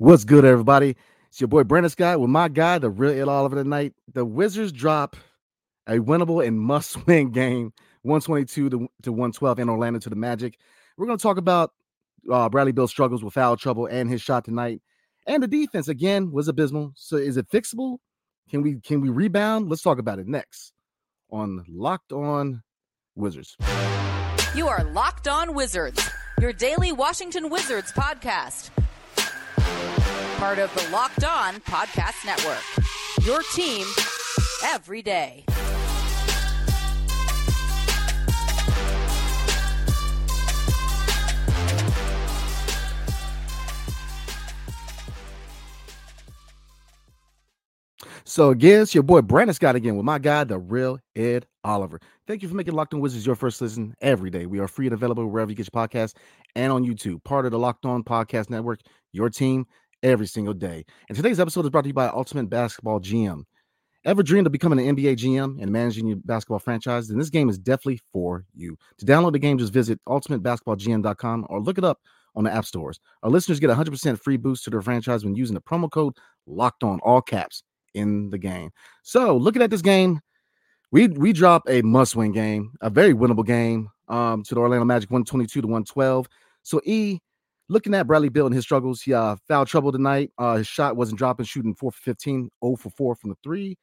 What's good, everybody? It's your boy Brandon Scott with my guy, the real Ed Oliver tonight. The Wizards drop a winnable and must-win game, 122 to, to 112 in Orlando to the Magic. We're going to talk about uh, Bradley Beal's struggles with foul trouble and his shot tonight. And the defense again was abysmal. So is it fixable? Can we can we rebound? Let's talk about it next on Locked On Wizards. You are Locked On Wizards, your daily Washington Wizards podcast. Part of the Locked On Podcast Network. Your team every day. So again, it's your boy Brandon Scott again with my guy, the real Ed Oliver. Thank you for making Locked On Wizards your first listen every day. We are free and available wherever you get your podcast and on YouTube. Part of the Locked On Podcast Network, your team every single day. And today's episode is brought to you by Ultimate Basketball GM. Ever dreamed of becoming an NBA GM and managing your basketball franchise? Then this game is definitely for you. To download the game, just visit ultimatebasketballgm.com or look it up on the app stores. Our listeners get 100% free boost to their franchise when using the promo code locked on all caps in the game. So looking at this game, we we drop a must-win game, a very winnable game um, to the Orlando Magic 122 to 112. So E looking at Bradley Beal and his struggles, he uh, foul trouble tonight. Uh, his shot wasn't dropping, shooting 4 for 15, 0 for 4 from the three.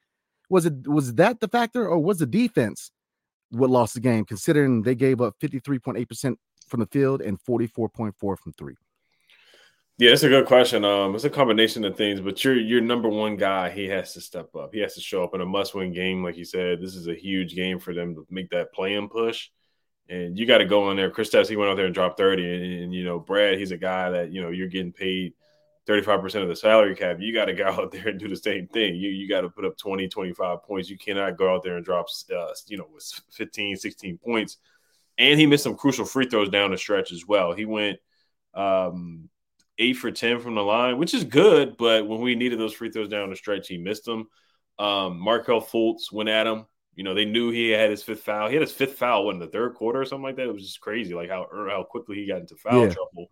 Was it was that the factor, or was the defense what lost the game, considering they gave up 53.8% from the field and 44.4 from three? Yeah, it's a good question. Um, it's a combination of things, but your your number one guy, he has to step up. He has to show up in a must-win game, like you said. This is a huge game for them to make that play and push. And you got to go in there. Kristaps, he went out there and dropped 30. And, and, you know, Brad, he's a guy that, you know, you're getting paid 35% of the salary cap. You got to go out there and do the same thing. You you got to put up 20, 25 points. You cannot go out there and drop, uh, you know, with 15, 16 points. And he missed some crucial free throws down the stretch as well. He went um, eight for 10 from the line, which is good. But when we needed those free throws down the stretch, he missed them. Um, Markelle Fultz went at him. You know, they knew he had his fifth foul. He had his fifth foul in the third quarter or something like that. It was just crazy, like how how quickly he got into foul yeah. trouble.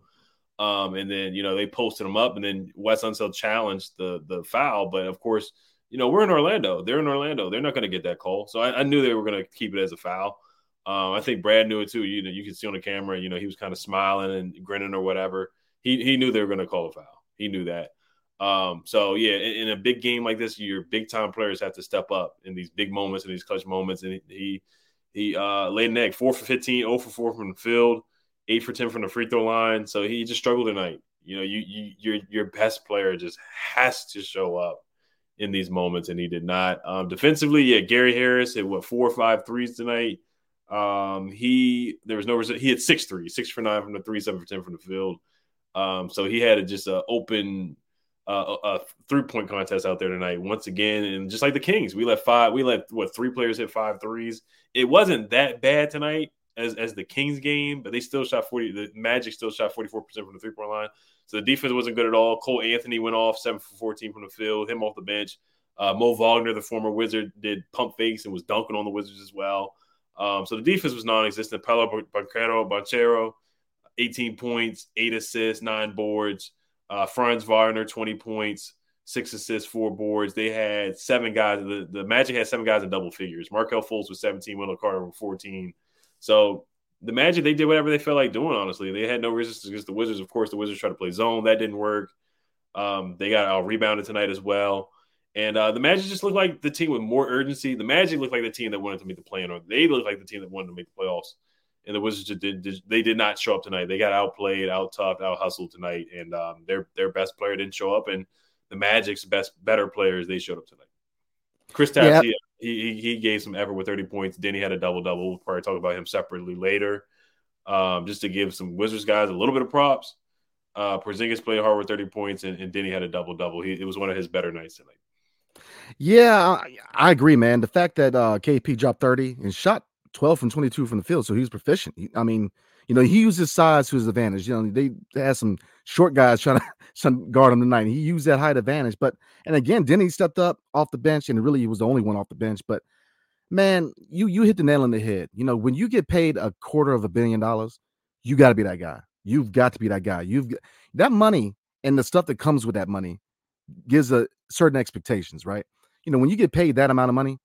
Um, and then you know they posted him up, and then Wes Unseld challenged the the foul. But of course, you know we're in Orlando. They're in Orlando. They're not going to get that call. So I, I knew they were going to keep it as a foul. Um, I think Brad knew it too. You know, you can see on the camera. You know, he was kind of smiling and grinning or whatever. He he knew they were going to call a foul. He knew that. Um, so yeah, in, in, a big game like this, your big time players have to step up in these big moments and these clutch moments. And he he uh, laid an egg, four for 15, 0 for four from the field, eight for ten from the free throw line. So he just struggled tonight. You know, you you your your best player just has to show up in these moments, and he did not. Um, defensively, yeah, Gary Harris hit what four or five threes tonight. Um, he there was no result. He had six threes, six for nine from the three, seven for ten from the field. Um, so he had a, just an open uh, a three point contest out there tonight once again, and just like the Kings, we let five, we let what three players hit five threes. It wasn't that bad tonight as as the Kings game, but they still shot forty. The Magic still shot forty four percent from the three point line, so the defense wasn't good at all. Cole Anthony went off seven for fourteen from the field, him off the bench. Uh, Mo Wagner, the former Wizard, did pump fakes and was dunking on the Wizards as well. Um, so the defense was non-existent. Paolo Banchero, Banchero, 18 points, eight assists, nine boards. Uh, Franz Wagner, 20 points, six assists, four boards. They had seven guys. The, the Magic had seven guys in double figures. Markelle Fultz was 17, Wendell Carter was 14. So the Magic, they did whatever they felt like doing, honestly. They had no resistance against the Wizards. Of course, the Wizards tried to play zone. That didn't work. Um, they got out rebounded tonight as well. And uh, the Magic just looked like the team with more urgency. The Magic looked like the team that wanted to make the play, or they looked like the team that wanted to make the playoffs and the Wizards did, did, they did not show up tonight. They got outplayed, out tough, out hustled tonight, and um, their their best player didn't show up, and the Magic's best better players they showed up tonight. Kristaps, yep. he, he he gave some effort with thirty points. Then he had a double double. We'll probably talk about him separately later, um, just to give some Wizards guys a little bit of props. Uh, Porzingis played hard with thirty points, and, and Deni had a double double. He it was one of his better nights tonight. Yeah, I, I agree, man. The fact that uh, KP dropped thirty and shot 12 from 22 from the field, so he was proficient. He, I mean, you know, he used his size to his advantage. You know, they, had some short guys trying to, trying to guard him tonight. He used that height advantage. But and again, Deni stepped up off the bench, and really he was the only one off the bench. But man, you you hit the nail on the head. You know, when you get paid a quarter of a billion dollars, you got to be that guy. You've got to be that guy. You've got, that money and the stuff that comes with that money gives a certain expectations, right? You know, when you get paid that amount of money,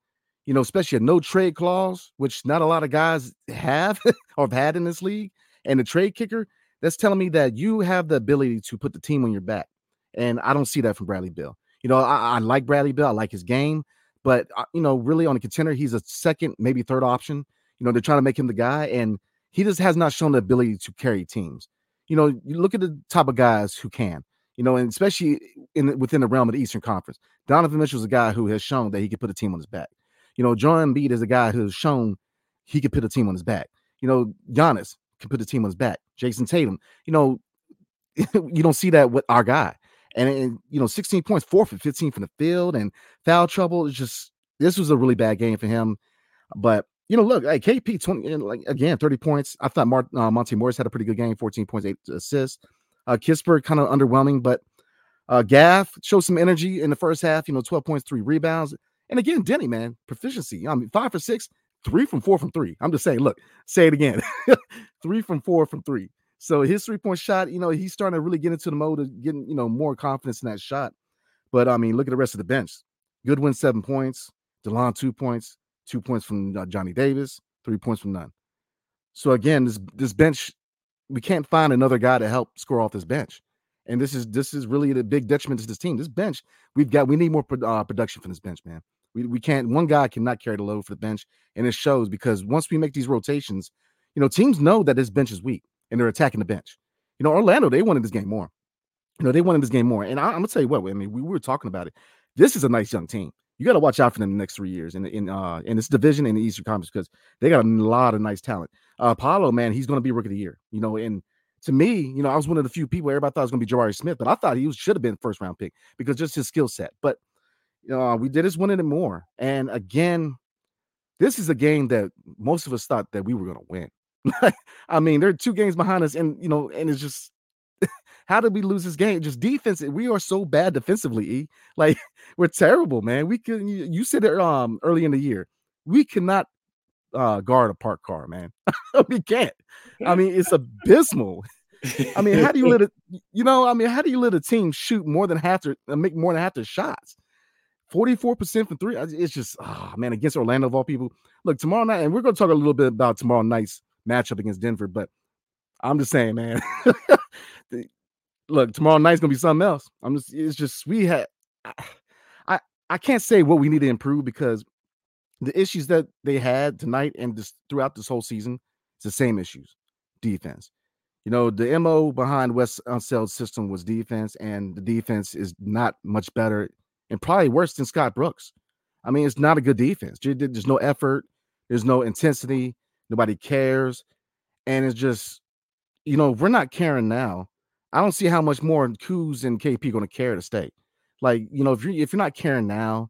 you know, especially a no trade clause, which not a lot of guys have or have had in this league, and the trade kicker, that's telling me that you have the ability to put the team on your back. And I don't see that from Bradley Beal. You know, I, I like Bradley Beal. I like his game, but uh, you know, really on a contender, he's a second, maybe third option. You know, they're trying to make him the guy, and he just has not shown the ability to carry teams. You know, you look at the type of guys who can. You know, and especially in within the realm of the Eastern Conference, Donovan Mitchell is a guy who has shown that he can put a team on his back. You know, Joel Embiid is a guy who's shown he could put a team on his back. You know, Giannis can put a team on his back. Jayson Tatum, you know, you don't see that with our guy. And, and, you know, 16 points, four for 15 from the field and foul trouble. It's just this was a really bad game for him. But you know, look, KP 20 like again, 30 points. I thought Mart, uh, Monte Morris had a pretty good game, 14 points, eight assists. Uh Kispert kind of underwhelming, but uh Gaff showed some energy in the first half, you know, 12 points, three rebounds. And again, Deni, man, proficiency. I mean, five for six, three from four from three. I'm just saying, look, say it again. three from four from three. So his three-point shot, you know, he's starting to really get into the mode of getting, you know, more confidence in that shot. But I mean, look at the rest of the bench. Goodwin, seven points, DeLon, two points, two points from uh, Johnny Davis, three points from none. So again, this this bench, we can't find another guy to help score off this bench. And this is this is really the big detriment to this team. This bench, we've got we need more uh, production from this bench, man. We, we can't one guy cannot carry the load for the bench, and it shows because once we make these rotations, you know, teams know that this bench is weak and they're attacking the bench. You know, Orlando, they wanted this game more. You know, they wanted this game more. And I, am gonna tell you what, I mean, we, we were talking about it. This is a nice young team. You got to watch out for them the next three years in in uh in this division in the Eastern Conference because they got a lot of nice talent. Uh Paolo, man, he's gonna be rookie of the year. You know, and to me, you know, I was one of the few people everybody thought it was gonna be Jabari Smith, but I thought he should have been first round pick because just his skill set. But know, we did just wanted it more. And again, this is a game that most of us thought that we were gonna win. I mean, there are two games behind us, and you know, and it's just how did we lose this game? Just defense. We are so bad defensively. E. Like we're terrible, man. We can. You, you said it um early in the year. We cannot uh guard a park car, man. we can't. I mean, it's abysmal. I mean, how do you let it? You know, I mean, how do you let a team shoot more than half their uh, make more than half their shots? 44% from three. It's just, oh man, against Orlando of all people. Look, tomorrow night, and we're going to talk a little bit about tomorrow night's matchup against Denver. But I'm just saying, man. look, tomorrow night's gonna be something else. I'm just it's just we had I I can't say what we need to improve because the issues that they had tonight and just throughout this whole season, it's the same issues. Defense. You know, the MO behind Wes uh, Unseld's system was defense, and the defense is not much better and probably worse than Scott Brooks. I mean, it's not a good defense. There's no effort, there's no intensity, Nobody cares. And it's just, you know, we're not caring now, I don't see how much more Kuz and KP going to care to stay. Like, you know, if you're if you're not caring now,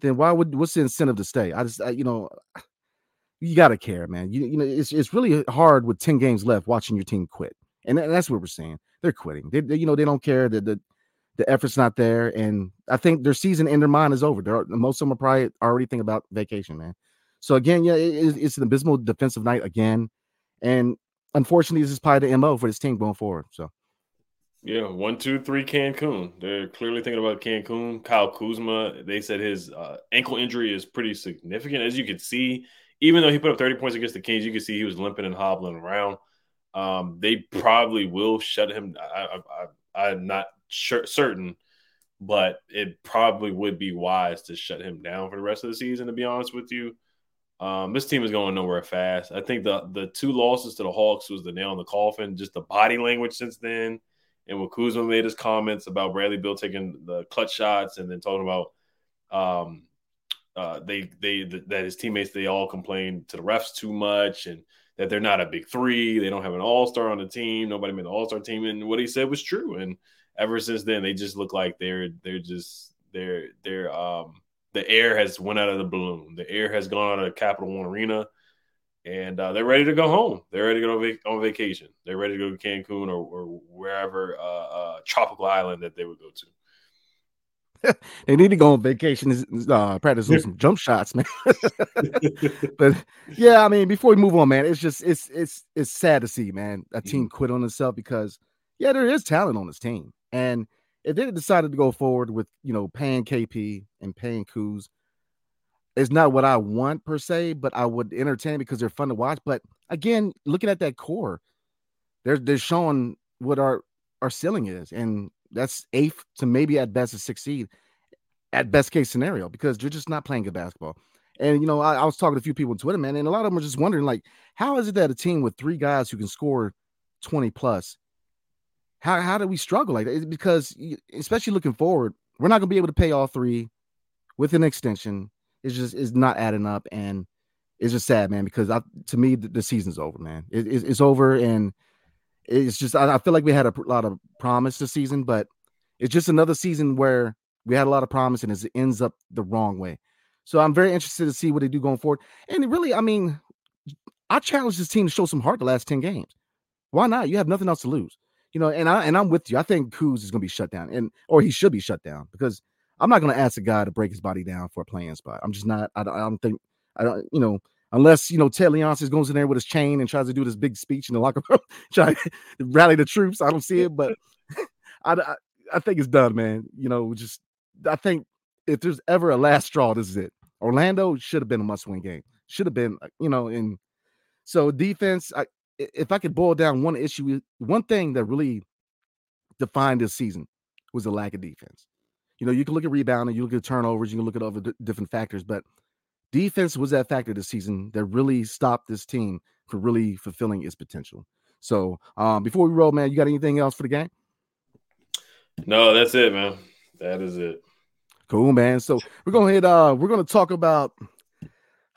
then why would what's the incentive to stay? I just, I, you know, you got to care, man. You, you know, it's it's really hard with ten games left watching your team quit, and that's what we're saying. They're quitting. They, they you know, they don't care. that the the effort's not there, and I think their season in their mind is over. They're, most of them are probably already thinking about vacation, man. So again, yeah, it, it's an abysmal defensive night again, and unfortunately, this is probably the mo for this team going forward. So. Yeah, one, two, three, Cancun. They're clearly thinking about Cancun. Kyle Kuzma, they said his uh, ankle injury is pretty significant. As you can see, even though he put up 30 points against the Kings, you can see he was limping and hobbling around. Um, they probably will shut him. I, I, I, am not sure, certain, but it probably would be wise to shut him down for the rest of the season, to be honest with you. Um, this team is going nowhere fast. I think the the two losses to the Hawks was the nail in the coffin. Just the body language since then, and when Kuzma made his comments about Bradley Beal taking the clutch shots, and then talking about um, uh, they they that his teammates they all complained to the refs too much, and that they're not a big three. They don't have an all star on the team. Nobody made the all star team, and what he said was true. And ever since then, they just look like they're they're just they're they're um the air has went out of the balloon. The air has gone out of Capital One Arena, and uh, they're ready to go home. They're ready to go on, on vacation. They're ready to go to Cancun or, or wherever uh, uh, tropical island that they would go to. they need to go on vacation, uh, practice some jump shots, man. but yeah, I mean, before we move on, man, it's just it's it's it's sad to see, man, a team mm-hmm. quit on itself because yeah, there is talent on this team, And if they decided to go forward with you know paying KP and paying Kuz, it's not what I want per se, but I would entertain because they're fun to watch. But again, looking at that core, they're they're showing what our our ceiling is, and that's eighth to maybe at best sixth seed, at best case scenario, because you're just not playing good basketball. And you know, I, I, was talking to a few people on Twitter, man, and a lot of them were just wondering, like, how is it that a team with three guys who can score 20 plus, how how do we struggle like that? It's because especially looking forward, we're not gonna be able to pay all three with an extension. It's just is not adding up, and it's just sad, man. Because I, to me, the, the season's over, man. It, it, it's over, and it's just I, I feel like we had a lot of promise this season, but it's just another season where we had a lot of promise and it ends up the wrong way. So I'm very interested to see what they do going forward. And really, I mean, I challenge this team to show some heart the last 10 games. Why not? You have nothing else to lose. You know, and I and I'm with you. I think Kuz is gonna be shut down, and or he should be shut down because I'm not gonna ask a guy to break his body down for a playing spot. I'm just not, I don't, I don't think I don't, you know, unless you know Ted Leonsis goes in there with his chain and tries to do this big speech in the locker room, try to rally the troops. I don't see it, but I, I, I think it's done, man. You know, just I think if there's ever a last straw, this is it. Orlando should have been a must-win game. Should have been, uh, you know, and so defense. I, if I could boil down one issue, one thing that really defined this season was the lack of defense. You know, you can look at rebounding, you look at turnovers, you can look at other d- different factors, but defense was that factor this season that really stopped this team from really fulfilling its potential. So, um, before we roll, man, you got anything else for the game? No, that's it, man. That is it. Cool, man. So we're gonna hit. Uh, we're gonna talk about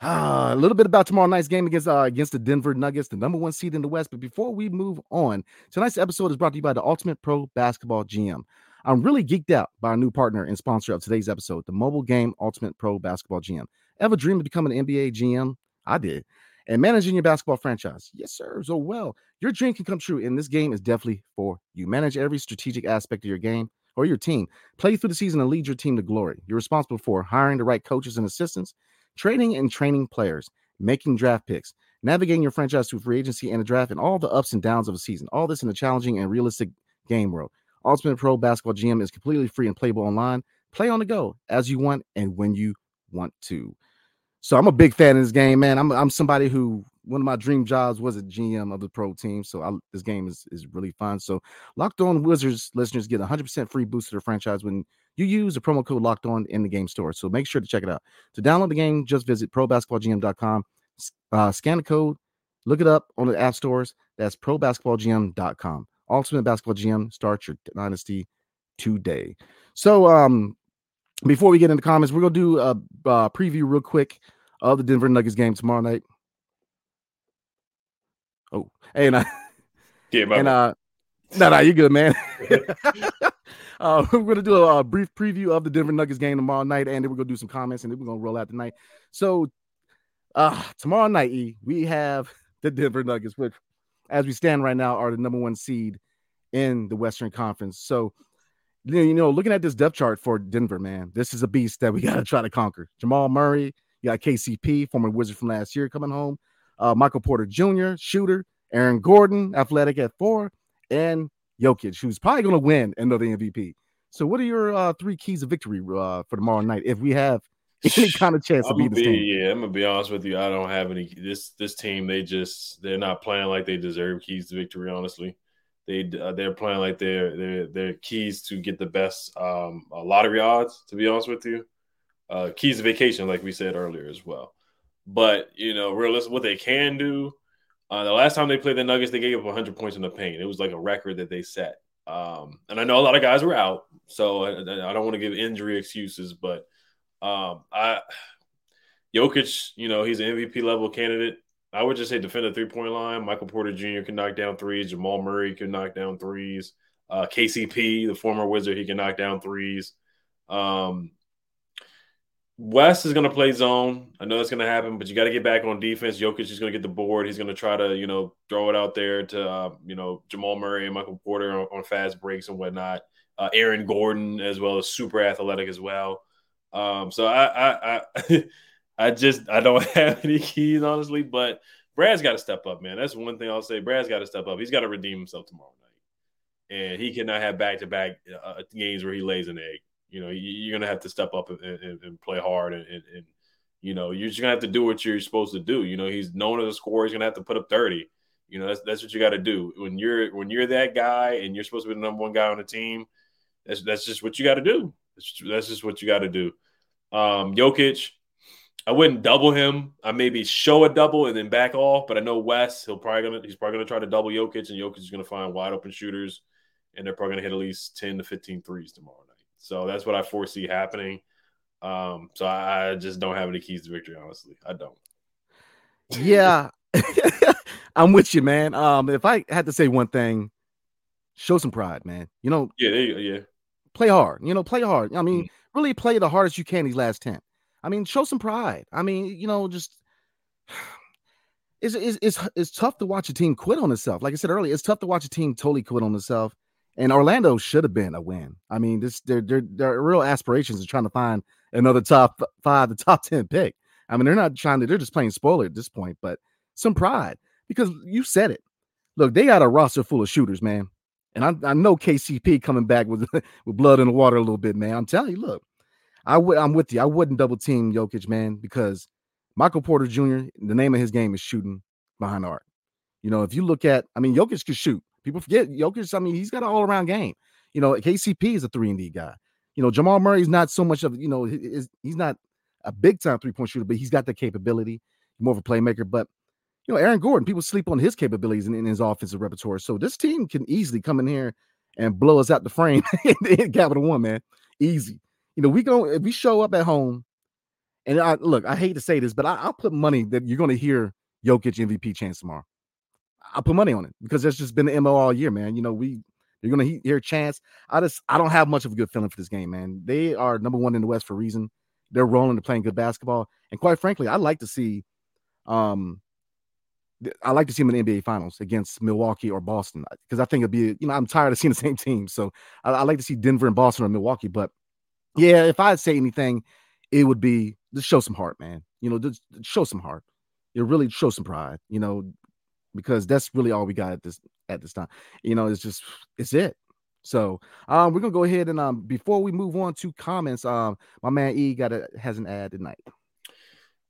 uh, a little bit about tomorrow night's game against uh, against the Denver Nuggets, the number one seed in the West. But before we move on, tonight's episode is brought to you by the Ultimate Pro Basketball GM. I'm really geeked out by a new partner and sponsor of today's episode, the mobile game Ultimate Pro Basketball GM. Ever dreamed of becoming an NBA GM? I did. And managing your basketball franchise. Yes, sir. So well, your dream can come true, and this game is definitely for you. Manage every strategic aspect of your game or your team. Play through the season and lead your team to glory. You're responsible for hiring the right coaches and assistants, trading and training players, making draft picks, navigating your franchise through free agency and the draft, and all the ups and downs of a season. All this in a challenging and realistic game world. Ultimate Pro Basketball GM is completely free and playable online. Play on the go as you want and when you want to. So I'm a big fan of this game, man. I'm I'm somebody who one of my dream jobs was a GM of the pro team. So I, this game is, is really fun. So Locked On Wizards listeners get 100% free boost to their franchise when you use the promo code Locked On in the game store. So make sure to check it out. To download the game, just visit probasketballgm.com, uh, scan the code, look it up on the app stores. That's probasketballgm.com. Ultimate Basketball GM. Start your dynasty today. So um, before we get into comments, we're gonna do a, a preview real quick of the Denver Nuggets game tomorrow night. Oh, hey, and I, yeah, and uh, no, no, you good, man. uh, we're gonna do a, a, brief preview of the Denver Nuggets game tomorrow night, and then we're gonna do some comments, and then we're gonna roll out tonight. So, uh, tomorrow night, e, we have the Denver Nuggets, which, as we stand right now, are the number one seed in the Western Conference. So, you know, looking at this depth chart for Denver, man, this is a beast that we got to try to conquer. Jamal Murray, you got KCP, former Wizard from last year, coming home. Uh, Michael Porter Jr., shooter. Aaron Gordon, athletic at four, and Jokic, who's probably going to win another MVP. So, what are your uh, three keys of victory uh, for tomorrow night if we have any kind of chance to beat this team? Yeah, I'm gonna be honest with you. I don't have any. This this team, they just they're not playing like they deserve keys to victory. Honestly, they uh, they're playing like they're they're they're keys to get the best um, lottery odds. To be honest with you, uh, keys to vacation, like we said earlier as well. But you know, realistic, what they can do. Uh, the last time they played the Nuggets, they gave up 100 points in the paint. It was like a record that they set. Um, and I know a lot of guys were out, so I, I don't want to give injury excuses, but um, I Jokic, you know, he's an MVP level candidate. I would just say defend the three point line. Michael Porter Jr. can knock down threes. Jamal Murray can knock down threes. Uh, KCP, the former Wizard, he can knock down threes. Um, Wes is going to play zone. I know that's going to happen, but you got to get back on defense. Jokic is going to get the board. He's going to try to, you know, throw it out there to, uh, you know, Jamal Murray and Michael Porter on, on fast breaks and whatnot. Uh, Aaron Gordon as well as super athletic as well. Um, so I, I, I, I just I don't have any keys honestly, but Brad's got to step up, man. That's one thing I'll say. Brad's got to step up. He's got to redeem himself tomorrow night. and he cannot have back to back games where he lays an egg. You know, you're gonna have to step up and, and, and play hard, and, and, you know, you're just gonna have to do what you're supposed to do. You know, he's known as a scorer. He's gonna have to put up 30. You know, that's that's what you got to do when you're when you're that guy and you're supposed to be the number one guy on the team. That's that's just what you got to do. That's, just what you got to do. Um, Jokic, I wouldn't double him. I maybe show a double and then back off. But I know Wes, he'll probably gonna he's probably gonna try to double Jokic, and Jokic is gonna find wide open shooters, and they're probably gonna hit at least 10 to 15 threes tomorrow. So that's what I foresee happening. Um, so I, I just don't have any keys to victory, honestly. I don't. Yeah. I'm with you, man. Um, if I had to say one thing, show some pride, man. You know, yeah, you yeah. Play hard. You know, play hard. I mean, mm-hmm. really play the hardest you can these last 10. I mean, show some pride. I mean, you know, just it's, it's, it's, it's tough to watch a team quit on itself. Like I said earlier, it's tough to watch a team totally quit on itself. And Orlando should have been a win. I mean, this their their their real aspirations are trying to find another top five, the top ten pick. I mean, they're not trying to, they're just playing spoiler at this point, but some pride because you said it. Look, they got a roster full of shooters, man. And I, I know KCP coming back with with blood in the water a little bit, man. I'm telling you, look, I would I'm with you. I wouldn't double team Jokic, man, because Michael Porter Jr. The name of his game is shooting behind the arc. You know, if you look at, I mean, Jokic can shoot. People forget Jokic. I mean, he's got an all around game. You know, KCP is a three and D guy. You know, Jamal Murray's not so much of you know he's not a big time three point shooter, but he's got the capability. More of a playmaker, but you know, Aaron Gordon, people sleep on his capabilities in, in his offensive repertoire. So this team can easily come in here and blow us out the frame in Capital One, man. Easy. You know, we go if we show up at home, and I look, I hate to say this, but I, will put money that you're going to hear Jokic MVP chance tomorrow. I'll put money on it because that's just been the MO all year, man. You know, we you're to hear chance. I just I don't have much of a good feeling for this game, man. They are number one in the West for a reason. They're rolling, they're playing good basketball, and quite frankly, I like to see, um, I like to see them in the NBA Finals against Milwaukee or Boston because I think it'd be, you know, I'm tired of seeing the same team. So I, I like to see Denver and Boston or Milwaukee, but yeah, if I'd say anything, it would be just show some heart, man. You know, just show some heart. You really show some pride, you know, because that's really all we got at this at this time. You know, it's just it's it. So um we're gonna go ahead and um before we move on to comments, um my man E got a has an ad tonight.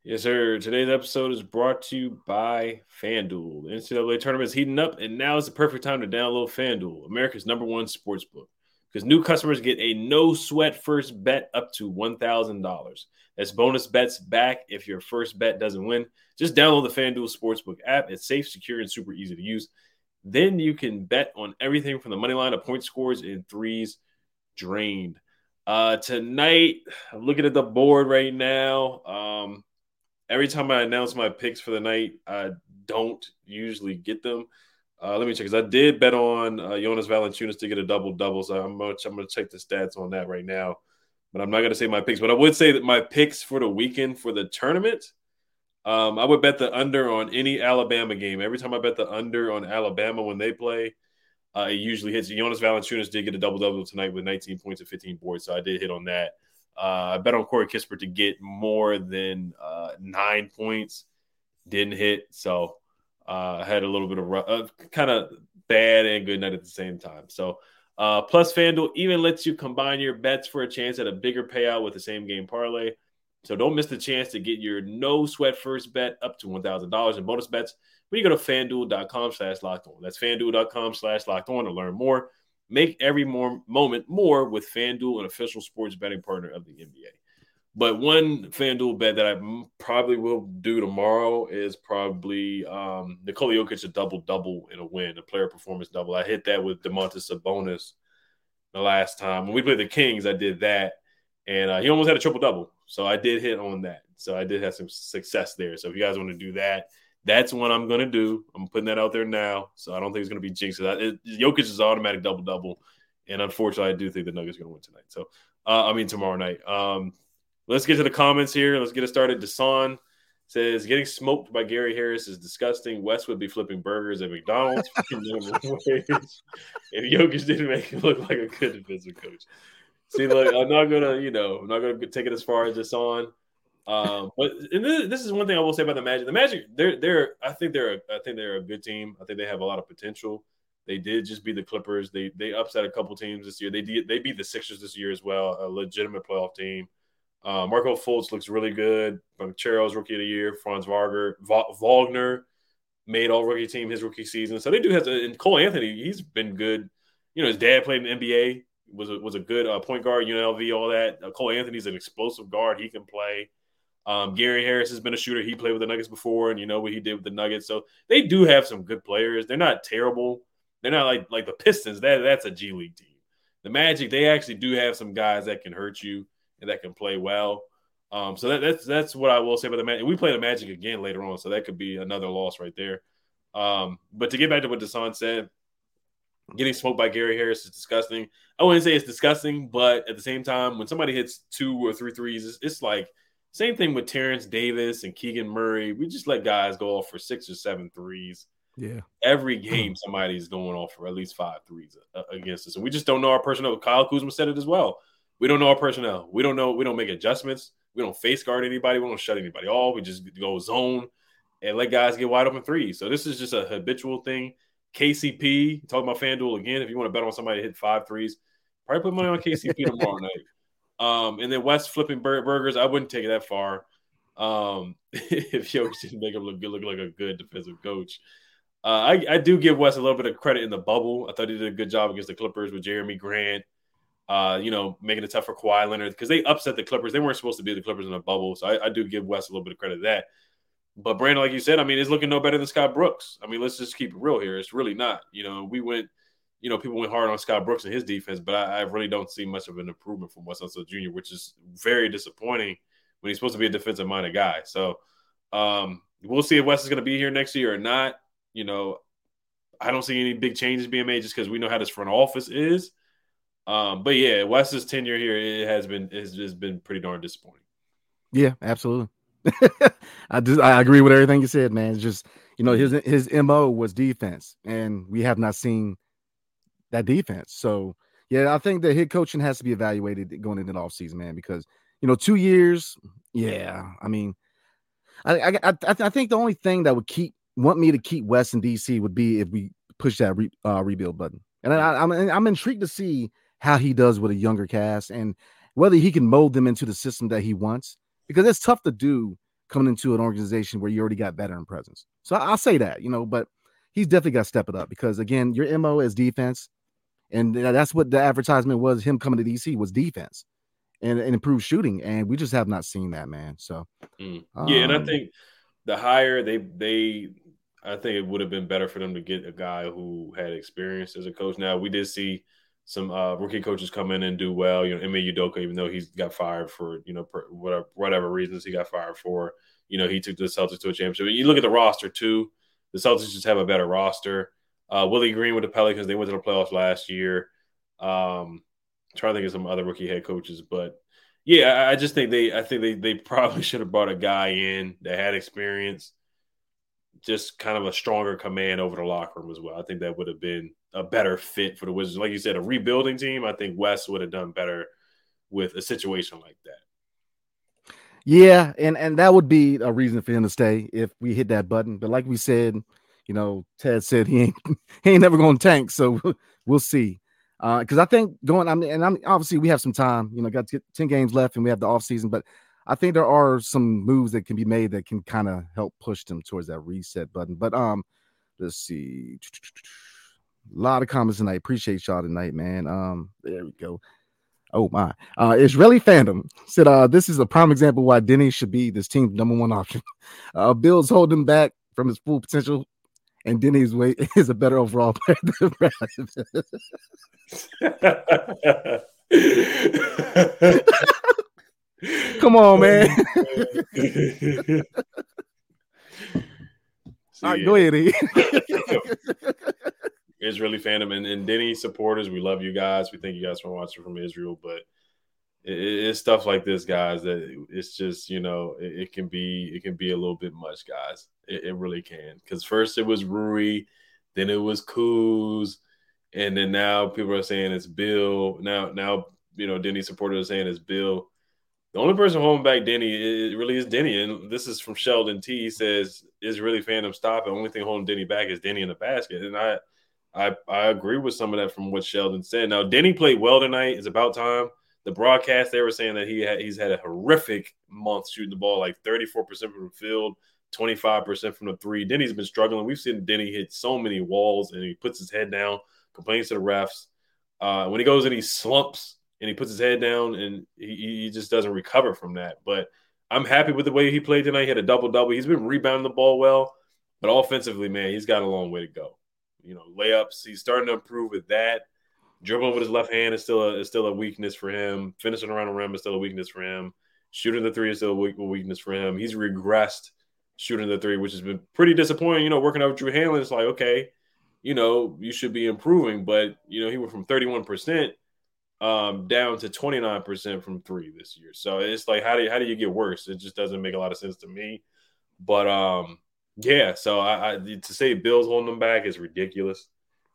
Yes, sir. Today's episode is brought to you by FanDuel. The NCAA tournament is heating up, and now is the perfect time to download FanDuel, America's number one sports book because new customers get a no sweat first bet up to $1,000. That's bonus bets back if your first bet doesn't win. Just download the FanDuel Sportsbook app. It's safe, secure, and super easy to use. Then you can bet on everything from the money line to point scores and threes drained. Uh, tonight, I'm looking at the board right now. Um, every time I announce my picks for the night, I don't usually get them. Uh, let me check because I did bet on uh, Jonas Valanciunas to get a double double, so I'm gonna, I'm gonna check the stats on that right now. But I'm not gonna say my picks. But I would say that my picks for the weekend for the tournament, um, I would bet the under on any Alabama game. Every time I bet the under on Alabama when they play, uh, it usually hits. Jonas Valanciunas did get a double double tonight with 19 points and 15 boards, so I did hit on that. Uh, I bet on Corey Kispert to get more than uh, nine points, didn't hit. So uh, had a little bit of uh, kind of bad and good night at the same time. So, uh, plus FanDuel even lets you combine your bets for a chance at a bigger payout with the same game parlay. So don't miss the chance to get your no sweat first bet up to $1,000 in bonus bets when you go to fanduel.com slash locked on. That's fanduel.com slash locked on to learn more. Make every more moment more with FanDuel, an official sports betting partner of the NBA. But one FanDuel bet that I probably will do tomorrow is probably um, Nikola Jokic a double double in a win, a player performance double. I hit that with Domantas Sabonis the last time when we played the Kings. I did that, and uh, he almost had a triple double. So I did hit on that. So I did have some success there. So if you guys want to do that, that's what I'm to do. I'm putting that out there now. So I don't think it's to be jinxed. It, Jokic is automatic double double, and unfortunately, I do think the Nuggets are to win tonight. So uh, I mean tomorrow night. Um, Let's get to the comments here. Let's get it started. Desan says getting smoked by Gary Harris is disgusting. Wes would be flipping burgers at McDonald's. if Jokic didn't make him look like a good defensive coach. See, look, I'm not gonna, you know, I'm not gonna take it as far as Desan. Um, but this, this, is one thing I will say about the Magic. The Magic, they're they're I think they're a, I think they're a good team. I think they have a lot of potential. They did just beat the Clippers. They they upset a couple teams this year. They did they beat the Sixers this year as well, a legitimate playoff team. Uh, Markelle Fultz looks really good. Banchero's rookie of the year. Franz Wagner, Wagner made all rookie team his rookie season. So they do have to. And Cole Anthony, he's been good. You know, his dad played in the NBA. Was a, was a good uh, point guard, UNLV, all that. Uh, Cole Anthony's an explosive guard. He can play. Um, Gary Harris has been a shooter. He played with the Nuggets before, and you know what he did with the Nuggets. So they do have some good players. They're not terrible. They're not like like the Pistons. That that's a G League team. The Magic, they actually do have some guys that can hurt you and that can play well. Um, so that, that's that's what I will say about the Magic. We play the Magic again later on, so that could be another loss right there. Um, but to get back to what Desan said, getting smoked by Gary Harris is disgusting. I wouldn't say it's disgusting, but at the same time, when somebody hits two or three threes, it's, it's like same thing with Terence Davis and Keegan Murray. We just let guys go off for six or seven threes. Yeah. Every game, somebody's going off for at least five threes uh, against us, and we just don't know our personnel. Kyle Kuzma said it as well. We don't know our personnel. We don't know. We don't make adjustments. We don't face guard anybody. We don't shut anybody off. We just go zone and let guys get wide open threes. So this is just a habitual thing. KCP, talking about FanDuel again. If you want to bet on somebody to hit five threes, probably put money on KCP tomorrow night. Um, and then Wes flipping bur- burgers, I wouldn't take it that far. Um, if Jokic didn't make him look good, look like a good defensive coach. Uh, I, I do give Wes a little bit of credit in the bubble. I thought he did a good job against the Clippers with Jerami Grant. Uh, you know, making it tough for Kawhi Leonard because they upset the Clippers. They weren't supposed to be the Clippers in the bubble, so I, I do give Wes a little bit of credit to that. But Brandon, like you said, I mean, it's looking no better than Scott Brooks. I mean, let's just keep it real here. It's really not. You know, we went, you know, people went hard on Scott Brooks and his defense, but I, I really don't see much of an improvement from Wes Unseld Jr., which is very disappointing when he's supposed to be a defensive minded guy. So um, we'll see if Wes is going to be here next year or not. You know, I don't see any big changes being made just because we know how this front office is. Um, but yeah, Wes's tenure here it has been has just been pretty darn disappointing. Yeah, absolutely. I just I agree with everything you said, man. It's just you know his his mo was defense, and we have not seen that defense. So yeah, I think the head coaching has to be evaluated going into the offseason, man, because you know two years. Yeah, I mean, I I I, I think the only thing that would keep want me to keep Wes in DC would be if we push that re, uh, rebuild button, and I, I'm I'm intrigued to see how he does with a younger cast and whether he can mold them into the system that he wants because it's tough to do coming into an organization where you already got veteran presence. So I'll say that, you know, but he's definitely got to step it up because again, your MO is defense. And that's what the advertisement was him coming to DC was defense and, and improved shooting. And we just have not seen that, man. So mm. yeah, um, and I um, think the higher they they I think it would have been better for them to get a guy who had experience as a coach. Now we did see some uh, rookie coaches come in and do well. You know, Ime Udoka, even though he's got fired for you know whatever whatever reasons he got fired for, you know, he took the Celtics to a championship. You look at the roster too. The Celtics just have a better roster. Uh, Willie Green with the Pelicans, they went to the playoffs last year. Um, trying to think of some other rookie head coaches, but yeah, I just think they, I think they, they probably should have brought a guy in that had experience, just kind of a stronger command over the locker room as well. I think that would have been a better fit for the Wizards. Like you said, a rebuilding team. I think Wes would have done better with a situation like that. Yeah, and and that would be a reason for him to stay if we hit that button. But like we said, you know, Ted said he ain't he ain't never going to tank, so we'll see. Because uh, I think going, I mean, and I'm obviously we have some time. You know, got ten games left, and we have the off season, but I think there are some moves that can be made that can kind of help push them towards that reset button. But um, let's see. A lot of comments tonight. Appreciate y'all tonight, man. Um, there we go. Oh my. Uh Israeli fandom said uh this is a prime example why Deni should be this team's number one option. Uh Beal's holding back from his full potential, and Deni's way is a better overall player than Brad. Come on, man. All right, go ahead. Israeli fandom and, and Deni supporters, we love you guys. We thank you guys for watching from Israel, but it, it's stuff like this, guys. That it's just you know it, it, can be it can be a little bit much, guys. It, it really can. Because first it was Rui, then it was Kuz, and then now people are saying it's Beal. Now now you know Deni supporters are saying it's Beal. The only person holding back Deni it really is Deni, and this is from Sheldon T. He says Israeli fandom stop. The only thing holding Deni back is Deni in the basket, and I I I agree with some of that from what Sheldon said. Now Deni played well tonight. It's about time. The broadcast they were saying that he had he's had a horrific month shooting the ball, like 34% from the field, 25% from the three. Deni's been struggling. We've seen Deni hit so many walls and he puts his head down, complains to the refs. Uh, when he goes and he slumps and he puts his head down and he, he just doesn't recover from that. But I'm happy with the way he played tonight. He had a double double. He's been rebounding the ball well, but offensively, man, he's got a long way to go. You know, layups. He's starting to improve with that. Dribbling with his left hand is still a is still a weakness for him. Finishing around the rim is still a weakness for him. Shooting the three is still a weakness for him. He's regressed shooting the three, which has been pretty disappointing. You know, working out with Drew Hanlen, it's like okay, you know, you should be improving, but you know, he went from 31 percent um, down to 29% from three this year. So it's like, how do you, how do you get worse? It just doesn't make a lot of sense to me. But um, yeah, so I, I to say Beal's holding them back is ridiculous.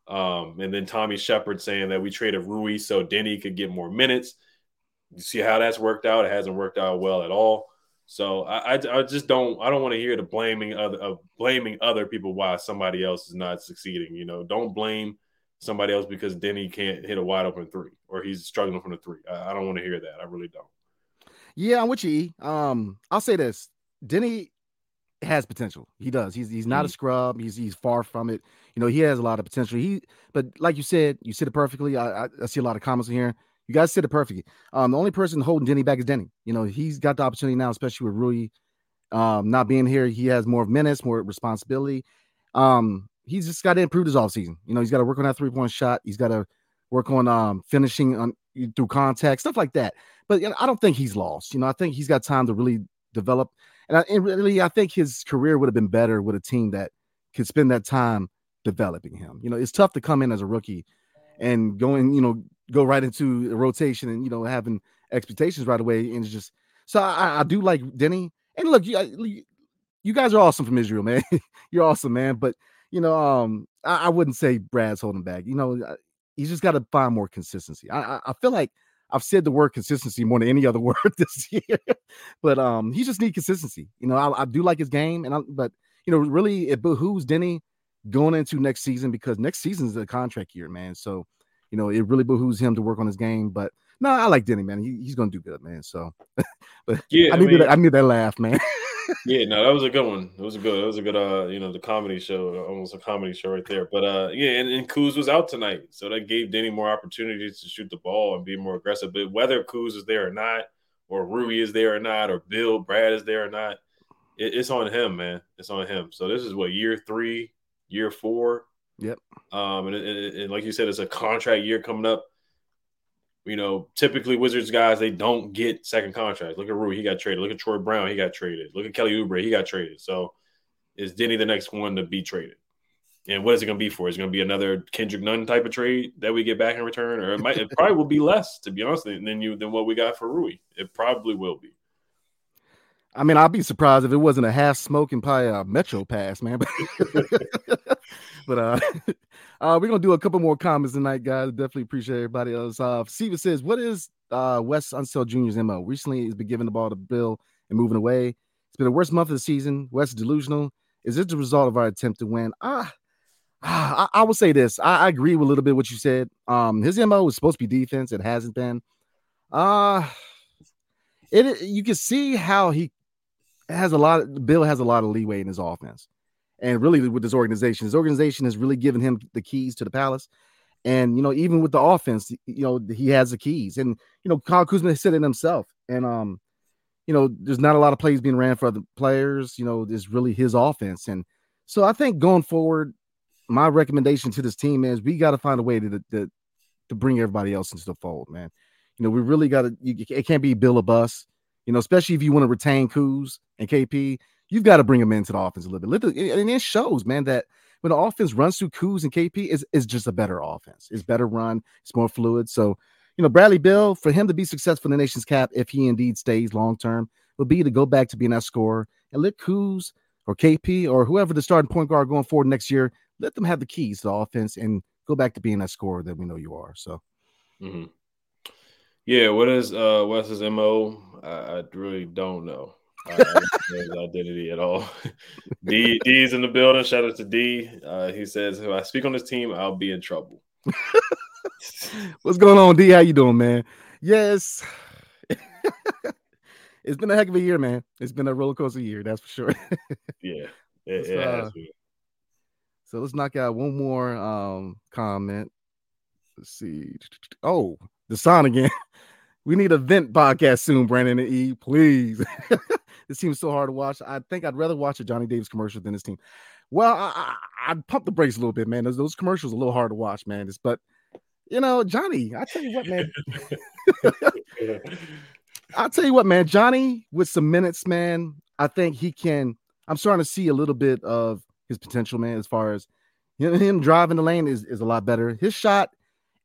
Um, and then Tommy Shepard saying that we traded Rui so Deni could get more minutes. You see how that's worked out? It hasn't worked out well at all. So I, I, I just don't I don't want to hear the blaming other of blaming other people why somebody else is not succeeding. You know, don't blame somebody else because Deni can't hit a wide open three or he's struggling from the three. I, I don't want to hear that. I really don't. Yeah, I'm with you. Um, I'll say this: Deni has potential. He does. He's he's not mm-hmm. a scrub. He's he's far from it. You know, he has a lot of potential. He, but like you said, you said it perfectly. I, I, I see a lot of comments in here. You guys said it perfectly. Um, the only person holding Deni back is Deni. You know, he's got the opportunity now, especially with Rui um, not being here. He has more of menace, more responsibility. Um, he's just got to improve his offseason. You know, he's got to work on that three point shot. He's got to work on um, finishing on through contact, stuff like that. But you know, I don't think he's lost. You know, I think he's got time to really develop. And, I, and really, I think his career would have been better with a team that could spend that time developing him. You know, it's tough to come in as a rookie and going, you know, go right into a rotation and you know having expectations right away. And it's just so I, I do like Deni. And look, you, you guys are awesome from Israel, man. You're awesome, man. But you know, um, I, I wouldn't say Brad's holding back. You know, uh, he's just got to find more consistency. I, I, I feel like I've said the word consistency more than any other word this year, but um, he just needs consistency. You know, I, I do like his game, and I, but you know, really, it behooves Deni going into next season because next season is a contract year, man. So, you know, it really behooves him to work on his game. But no, I like Deni, man. He, he's gonna do good, man. So, but yeah, I, I mean, that, I need that laugh, man. Yeah, no, that was a good one. It was a good, it was a good, uh, you know, the comedy show, almost a comedy show right there. But uh, yeah, and, and Kuz was out tonight, so that gave Deni more opportunities to shoot the ball and be more aggressive. But whether Kuz is there or not, or Rui is there or not, or Beal Brad is there or not, it, it's on him, man. It's on him. So this is what year three, year four. Yep. Um, and, and, and like you said, it's a contract year coming up you know, typically Wizards guys they don't get second contracts. Look at Rui, he got traded. Look at Troy Brown, he got traded. Look at Kelly Oubre, he got traded. So is Deni the next one to be traded? And what is it going to be for? Is it going to be another Kendrick Nunn type of trade that we get back in return, or it might? It probably will be less, to be honest, than you than what we got for Rui. It probably will be. I mean, I'd be surprised if it wasn't a half smoking probably a Metro Pass, man. but uh, uh, we're gonna do a couple more comments tonight, guys. Definitely appreciate everybody else. Uh, Steven says, "What is uh Wes Unseld Jr.'s mo? Recently, he's been giving the ball to Beal and moving away. It's been the worst month of the season. Wes delusional. Is this the result of our attempt to win? Ah." I, I will say this. I, I, agree with a little bit what you said. Um, his mo was supposed to be defense. It hasn't been. Uh it you can see how he has a lot. Of, Beal has a lot of leeway in his offense, and really with this organization, his organization has really given him the keys to the palace. And you know, even with the offense, you know, he has the keys. And you know, Kyle Kuzma said it himself. And um, you know, there's not a lot of plays being ran for other players. You know, it's really his offense. And so I think going forward, my recommendation to this team is we got to find a way to, to to bring everybody else into the fold, man. You know, we really got to. It can't be Beal a bus. You know, especially if you want to retain Kuz and KP, you've got to bring them into the offense a little bit. And it shows, man, that when the offense runs through Kuz and KP, is is just a better offense. It's better run. It's more fluid. So, you know, Bradley Beal, for him to be successful in the nation's cap, if he indeed stays long term, would be to go back to being that scorer and let Kuz or KP or whoever the starting point guard going forward next year, let them have the keys to the offense and go back to being that scorer that we know you are. So. Mm-hmm. Yeah, what is uh Wes's mo? I, I really don't know. uh, his identity at all. D D's in the building. Shout out to D. Uh, he says, "If I speak on this team, I'll be in trouble." What's going on, D? How you doing, man? Yes. it's been a heck of a year, man. It's been a roller coaster year, that's for sure. yeah, it, it uh, so let's knock out one more um comment. Let's see. Oh, the sign again. We need a vent podcast soon, Brandon and E, please. this seems so hard to watch. I think I'd rather watch a Johnny Davis commercial than this team. Well, I, I, would pump the brakes a little bit, man. Those, those commercials are a little hard to watch, man. It's, but you know, Johnny, I tell you what, man. I'll tell you what, man. Johnny, with some minutes, man, I think he can. I'm starting to see a little bit of his potential, man, as far as know, him driving the lane is, is a lot better. His shot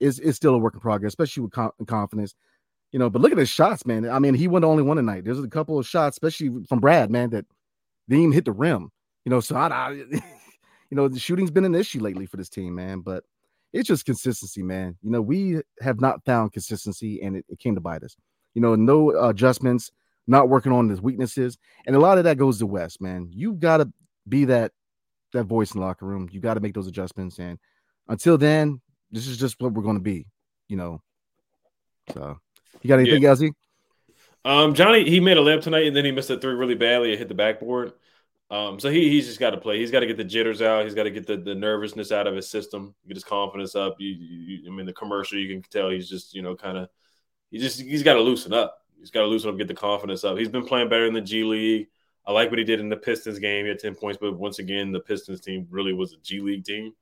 is is still a work in progress, especially with com- confidence. You know, but look at his shots, man. I mean, he won the only one tonight. There's a couple of shots, especially from Brad, man, that didn't even hit the rim. You know, so I, I you know, the shooting's been an issue lately for this team, man. But it's just consistency, man. You know, we have not found consistency, and it, it came to bite us. You know, no adjustments, not working on his weaknesses, and a lot of that goes to Wes, man. You got to be that that voice in the locker room. You got to make those adjustments, and until then, this is just what we're going to be. You know, so you got anything, yeah. Um, Johnny, he made a layup tonight, and then he missed a three really badly. It hit the backboard. Um, so he he's just got to play. He's got to get the jitters out. He's got to get the, the nervousness out of his system. Get his confidence up. You, you, I mean, the commercial you can tell he's just you know kind of he just he's got to loosen up. He's got to loosen up, get the confidence up. He's been playing better in the G League. I like what he did in the Pistons game. He had ten points, but once again, the Pistons team really was a G League team.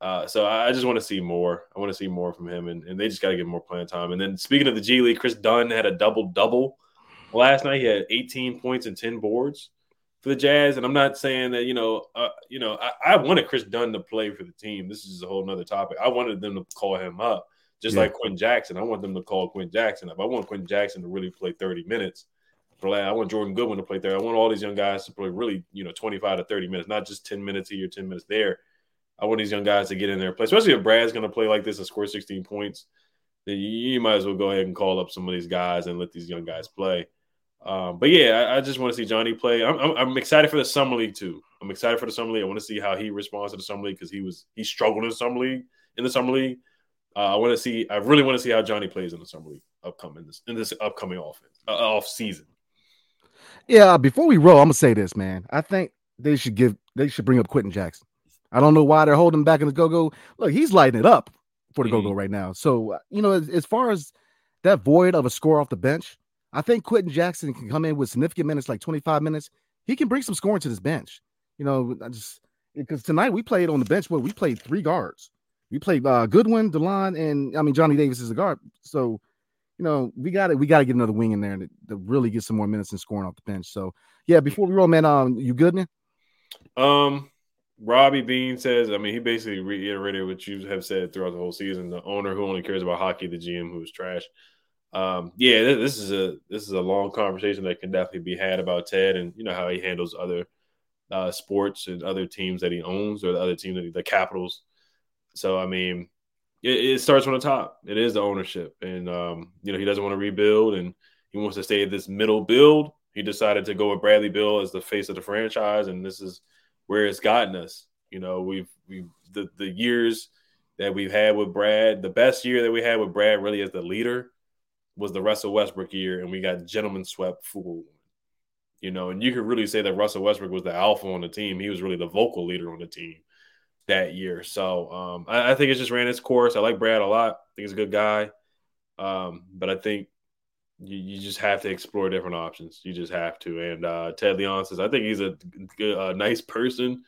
Uh, so I, just want to see more. I want to see more from him, and, and they just got to get more playing time. And then speaking of the G League, Kris Dunn had a double double last night. He had 18 points and 10 boards for the Jazz. And I'm not saying that you know, uh, you know, I, I, wanted Kris Dunn to play for the team. This is a whole nother topic. I wanted them to call him up, just yeah. like Quenton Jackson. I want them to call Quenton Jackson up. I want Quenton Jackson to really play 30 minutes. I want Jordan Goodwin to play there. I want all these young guys to play really, you know, 25 to 30 minutes, not just 10 minutes here, 10 minutes there. I want these young guys to get in there play, especially if Brad's going to play like this and score 16 points. Then you might as well go ahead and call up some of these guys and let these young guys play. Um, but yeah, I, I, just want to see Johnny play. I'm, I'm, I'm, excited for the summer league too. I'm excited for the summer league. I want to see how he responds to the summer league because he was he struggled in the summer league. In the summer league, uh, I want to see. I really want to see how Johnny plays in the summer league upcoming this in this upcoming offense uh, off season. Yeah, before we roll, I'm gonna say this, man. I think they should give they should bring up Quenton Jackson. I don't know why they're holding back in the go go. Look, he's lighting it up for the mm-hmm. go go right now. So uh, you know, as, as, far as that void of a score off the bench, I think Quenton Jackson can come in with significant minutes, like 25 minutes. He can bring some scoring to this bench. You know, I just because tonight we played on the bench where we played three guards. We played uh, Goodwin, Delon, and I mean Johnny Davis is a guard. So, you know, we got it. We got to get another wing in there to, to, really get some more minutes and scoring off the bench. So, yeah, before we roll, man, um, you good, man? Um, Robbie Bean says, I mean, he basically reiterated what you have said throughout the whole season. The owner who only cares about hockey, the GM who is trash. Um, yeah, this is a this is a long conversation that can definitely be had about Ted and you know how he handles other uh, sports and other teams that he owns or the other teams that he, the Capitals. So I mean, it, it, starts from the top. It is the ownership, and um, you know he doesn't want to rebuild and he wants to stay at this middle build. He decided to go with Bradley Beal as the face of the franchise, and this is where it's gotten us. You know, we've we the the years that we've had with Brad, the best year that we had with Brad really as the leader was the Russell Westbrook year, and we got gentlemen swept four. You know, and you could really say that Russell Westbrook was the alpha on the team. He was really the vocal leader on the team that year. So um, I, I, think it just ran its course. I like Brad a lot. I think he's a good guy. Um, but I think you, you, just have to explore different options. You just have to. And uh, Ted Leonsis, I think he's a, a nice person,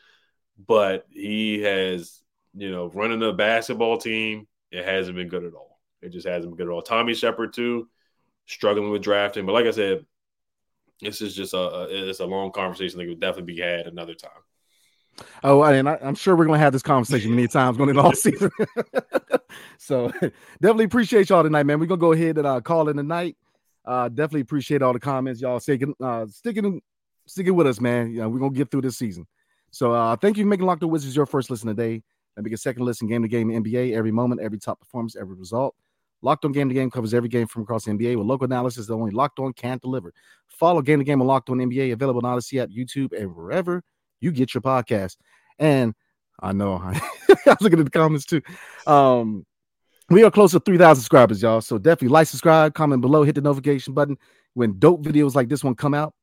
but he has, you know, running a basketball team, it hasn't been good at all. It just hasn't been good at all. Tommy Sheppard, too, struggling with drafting. But like I said, this is just a, it's a long conversation that could definitely be had another time. Oh, I and I, am sure we're gonna have this conversation many times going into all season. so definitely appreciate y'all tonight, man. We're gonna go ahead and uh, call it the night. Uh, definitely appreciate all the comments, y'all sticking, uh, sticking, sticking with us, man. You know, we're gonna get through this season. So uh, thank you for making Locked On Wizards your first listen today. And make a second listen game to game NBA every moment, every top performance, every result. Locked On Game to Game covers every game from across the NBA with local analysis that only Locked On can't deliver. Follow Game to Game on Locked On NBA, available on Odyssey app, YouTube, and wherever you get your podcast. And I know I, was looking at the comments too. Um, we are close to 3,000 subscribers, y'all. So definitely like, subscribe, comment below, hit the notification button when dope videos like this one come out.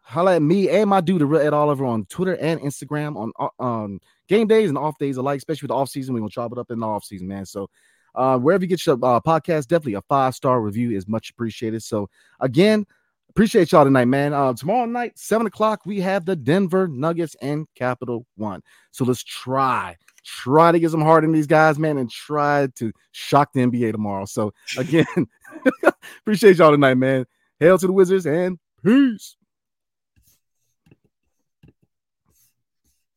Holla at me and my dude, real Ed Oliver, on Twitter and Instagram on uh, um, game days and off days alike, especially with the off season. We're gonna chop it up in the off season, man. So uh, wherever you get your uh, podcast, definitely a five star review is much appreciated. So again, appreciate y'all tonight, man. Uh, tomorrow night, seven o'clock, we have the Denver Nuggets and Capital One. So let's try, try to get some heart in these guys, man, and try to shock the NBA tomorrow. So again, appreciate y'all tonight, man. Hail to the Wizards and peace.